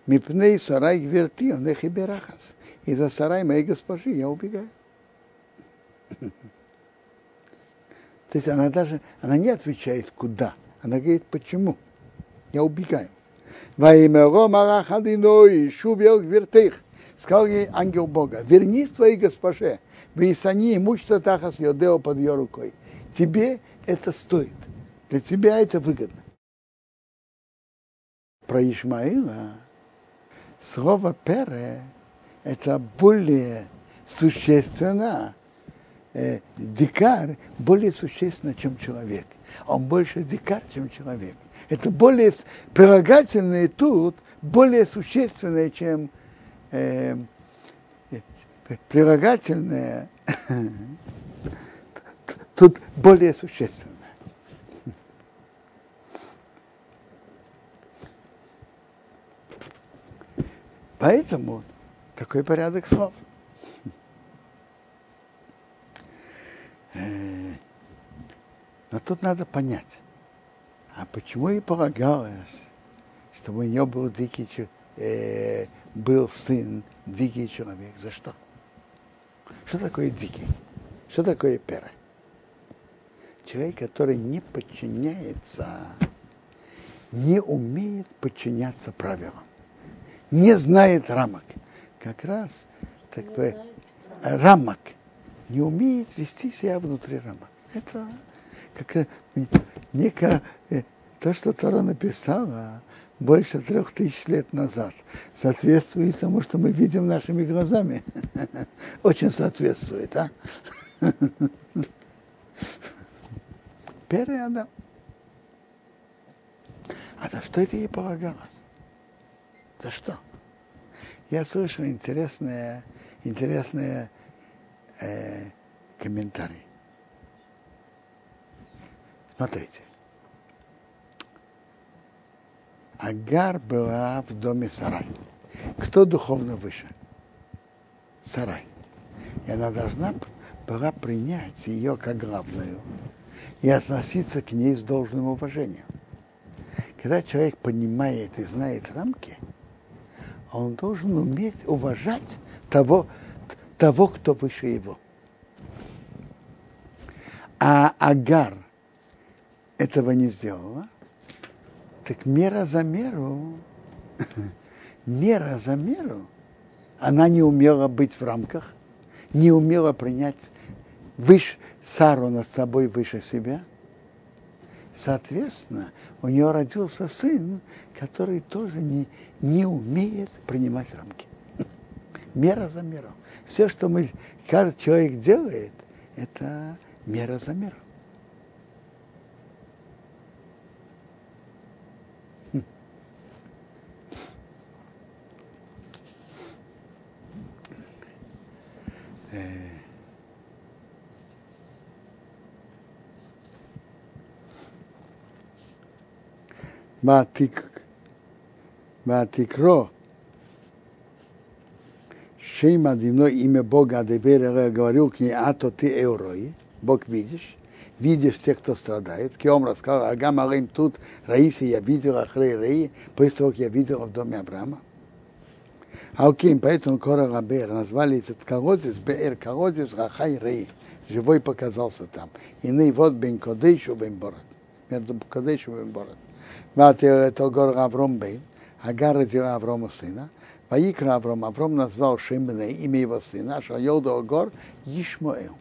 Мипней сарай гверти, он их и берахас. И за сарай моей госпожи я убегаю. То есть она даже, она не отвечает куда, она говорит почему я убегаю. Во имя Рома Рахадиной, Шубел Гвертых, сказал ей ангел Бога, вернись твоей госпоже, Вейсани мучится тахас Йодео под ее рукой. Тебе это стоит, для тебя это выгодно. Про Ишмаила слово «пере» это более существенно, э, дикарь более существенно, чем человек. Он больше дикарь, чем человек это более прилагательное тут, более существенное, чем э, прилагательное тут более существенное. Поэтому такой порядок слов. Э, но тут надо понять А почему и полагалось, чтобы у нее был дикий э, был сын, дикий человек? За что? Что такое дикий? Что такое пера? Человек, который не подчиняется, не умеет подчиняться правилам, не знает рамок. Как раз так бы, рамок не умеет вести себя внутри рамок. Это как некое, э, то, что Тора написала больше трех тысяч лет назад, соответствует тому, что мы видим нашими глазами. Очень соответствует, а? Первый Адам. А за что это ей полагалось? За что? Я слышал интересные, интересные э, комментарии. Смотрите. Агар была в доме сарай. Кто духовно выше? Сарай. И она должна была принять ее как главную и относиться к ней с должным уважением. Когда человек понимает и знает рамки, он должен уметь уважать того, того кто выше его. А Агар этого не сделала, так мера за меру, мера за меру, она не умела быть в рамках, не умела принять выше, Сару над собой выше себя. Соответственно, у нее родился сын, который тоже не, не умеет принимать рамки. Мера за меру. Все, что мы, каждый человек делает, это мера за меру. Матикро, Шейма дивно имя Бога Адебер говорил к ней, а то ты эурой, Бог видишь, видишь тех, кто страдает. Киом рассказал, Агам Алейм тут, Раиси я видел Ахрей Рей, после того, как я видел в доме Авраама. А окей, поэтому Кора Рабер назвали этот колодец, Беэр колодец Рахай Рей, живой показался там. Иный вот Бен Кодейшу Бен Борот, между Кодейшу Бен Борот. Это гор Авром Бейн, Агар родила Аврома сына, Ваикра Авром, Авром назвал Шимбне, имя его сына, Шайода Гор Ишмаэл.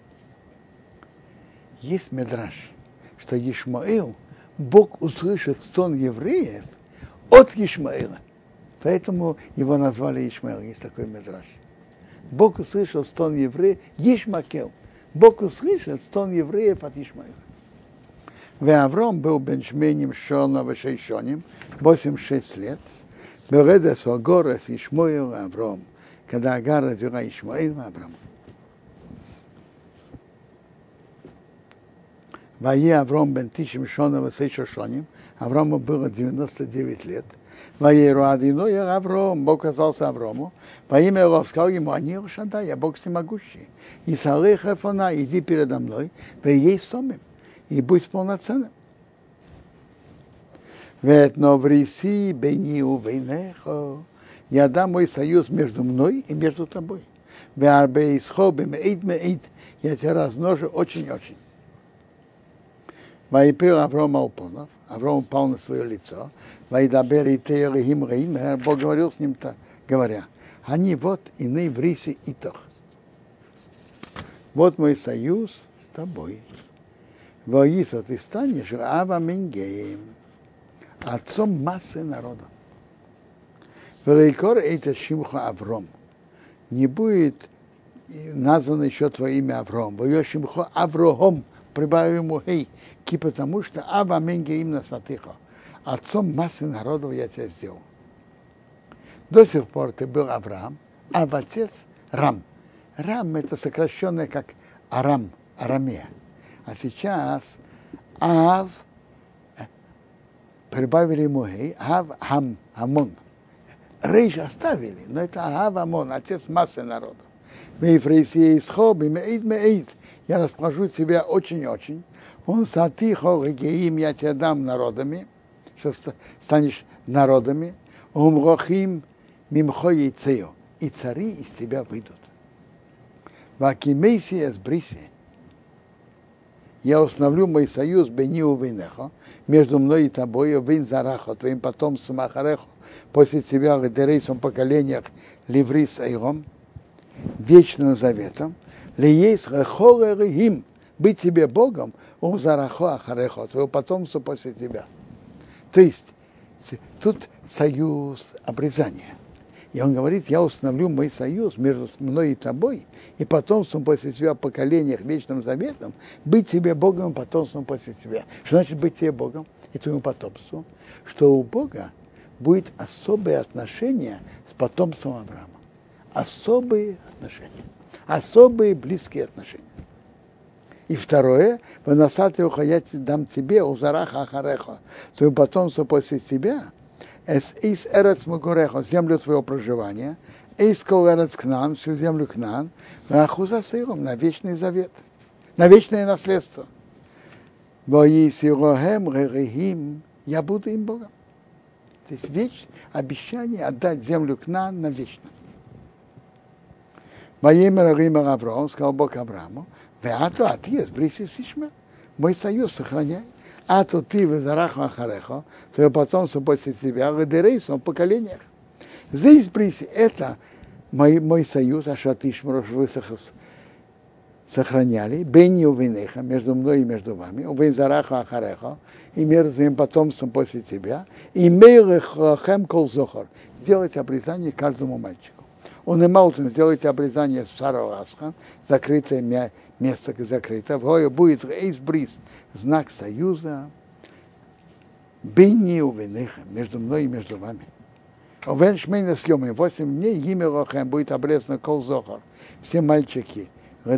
Есть медраж, что Ишмаэл, Бог услышит стон евреев от Ишмаэла. Поэтому его назвали Ишмаэл, есть такой медраж. Бог услышал стон евреев, Ишмакел. Бог услышал стон евреев от Ишмаэла. Авром был беншменем Шона Вешейшоним, 86 лет. Бередес Огорес Ишмоил Авром, когда Агар родила Ишмоил Авром. Вае Авром бен Тишим Шона Вешейшоним, Аврому было 99 лет. Вае Руадино я Авром, Бог казался Аврому. Во имя его сказал ему, они Ушада, я Бог всемогущий. И Салех Эфона, иди передо мной, вы ей сомим и будь полноценным. Ведь новриси бейни увейнехо. Я дам мой союз между мной и между тобой. Я тебя размножу очень-очень. Вайпил Авром Алпонов. Авром упал на свое лицо. Вайдабер и Тейлихим Раим. Бог говорил с ним, то говоря, они вот иные в рисе и тох. Вот мой союз с тобой. Воисо, ты станешь Ава Мингеем, отцом массы народа. Великор это Шимха Авром. Не будет названо еще твое имя Авром. Воешимхо Аврохом, прибавим ему хей, ки потому что Ава Мингеем насатыхо. Отцом массы народов я тебя сделал. До сих пор ты был Авраам, а в отец Рам. Рам это сокращенное как Арам, Арамея. А сейчас Ав, прибавили ему Хей, Ав Хам, Хамон. Рейш оставили, но это Ав Амон, отец массы народа. Мейфрейси Исхоб, и Меид Меид. я расположу тебя очень-очень. Он сатихо геим, я тебе дам народами, что станешь народами. Умрохим мимхо яйцею. И цари из тебя выйдут. Вакимейси с бриси. Я установлю мой союз бениу винехо, между мной и тобой, вин зарахо, твоим потомством Ахарехо, после тебя в дерейсом поколениях Ливрис Айром, вечным заветом, лиейс рехорерихим, быть тебе Богом, он зарахо Ахарехо, твоего потомства после тебя. То есть, тут союз обрезания. И он говорит, я установлю мой союз между мной и тобой, и потомством после тебя, поколениях, вечным заветом, быть тебе Богом и потомством после тебя. Что значит быть тебе Богом и твоему потомству? Что у Бога будет особое отношение с потомством Авраама. Особые отношения. Особые близкие отношения. И второе, его я дам тебе, узараха ахареха, твоему потомству после тебя, из эрец Магуреха, землю твоего проживания, из эрец Кнан, всю землю Кнан, Ахуза Сыром, на вечный завет, на вечное наследство. Я буду им Богом. То есть веч, обещание отдать землю Кнан на вечно. Воемер Рима Авраам, сказал Бог Аврааму, Веату, а ты, Бриси Сишма, мой союз сохраняй а то ты в Зараху Ахарехо, твое потомство после тебя, в Эдерейсу, в поколениях. Здесь приси, это мой, мой союз, Ашатишмрош, вы сохраняли, Бенни Увинеха, между мной и между вами, Увин Зараху Ахарехо, и между твоим потомством после тебя, и Мейлехем Кол Зохар, сделать обрезание каждому мальчику. Он и Маутон сделайте обрезание с Старого Асха, закрытое место закрыто, в будет Эйс знак союза, Бейни увенеха, между мной и между вами. Овен шмейна съемы, восемь дней имя Рохем будет обрезано кол зохар. Все мальчики, в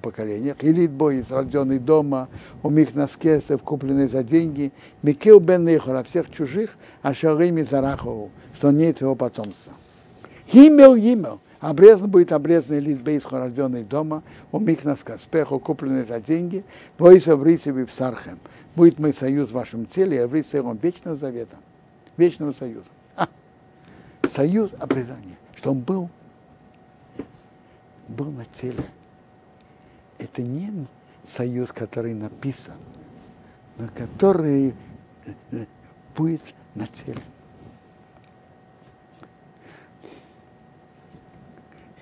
поколениях, или бой, рожденный дома, у них на скесов, купленный за деньги, Микил бен Нехора, всех чужих, а шарими зарахову, что нет его потомства. Химел, химел, Обрезан будет обрезанный лид бейсхо, рожденный дома, у микнас каспеху, купленный за деньги, войса в рисеве в сархем. Будет мой союз в вашем теле, а в рисевом вечного завета, вечного союза. А, союз обрезания, что он был, был на теле. Это не союз, который написан, но который э, будет на теле.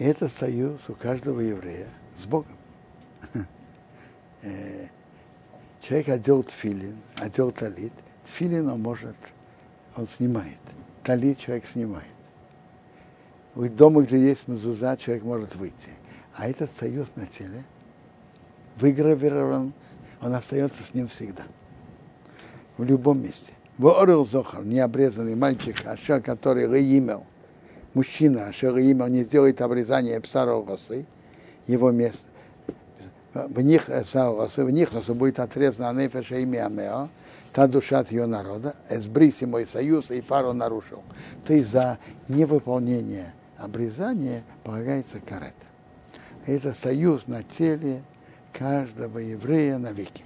И это союз у каждого еврея с Богом. Э, человек одел тфилин, одел талит. Тфилин он может, он снимает. Талит человек снимает. В дома, где есть мезуза, человек может выйти. А этот союз на теле выгравирован, он остается с ним всегда. В любом месте. В Зохар, необрезанный мальчик, Аша, который имел, мужчина, Ашер имя, не сделает обрезание псарогосы, его место, в них, в них будет отрезано анефеша имя Амео, та душа от ее народа, эсбриси мой союз, и фаро нарушил. Есть за невыполнение обрезания полагается карета. Это союз на теле каждого еврея навеки.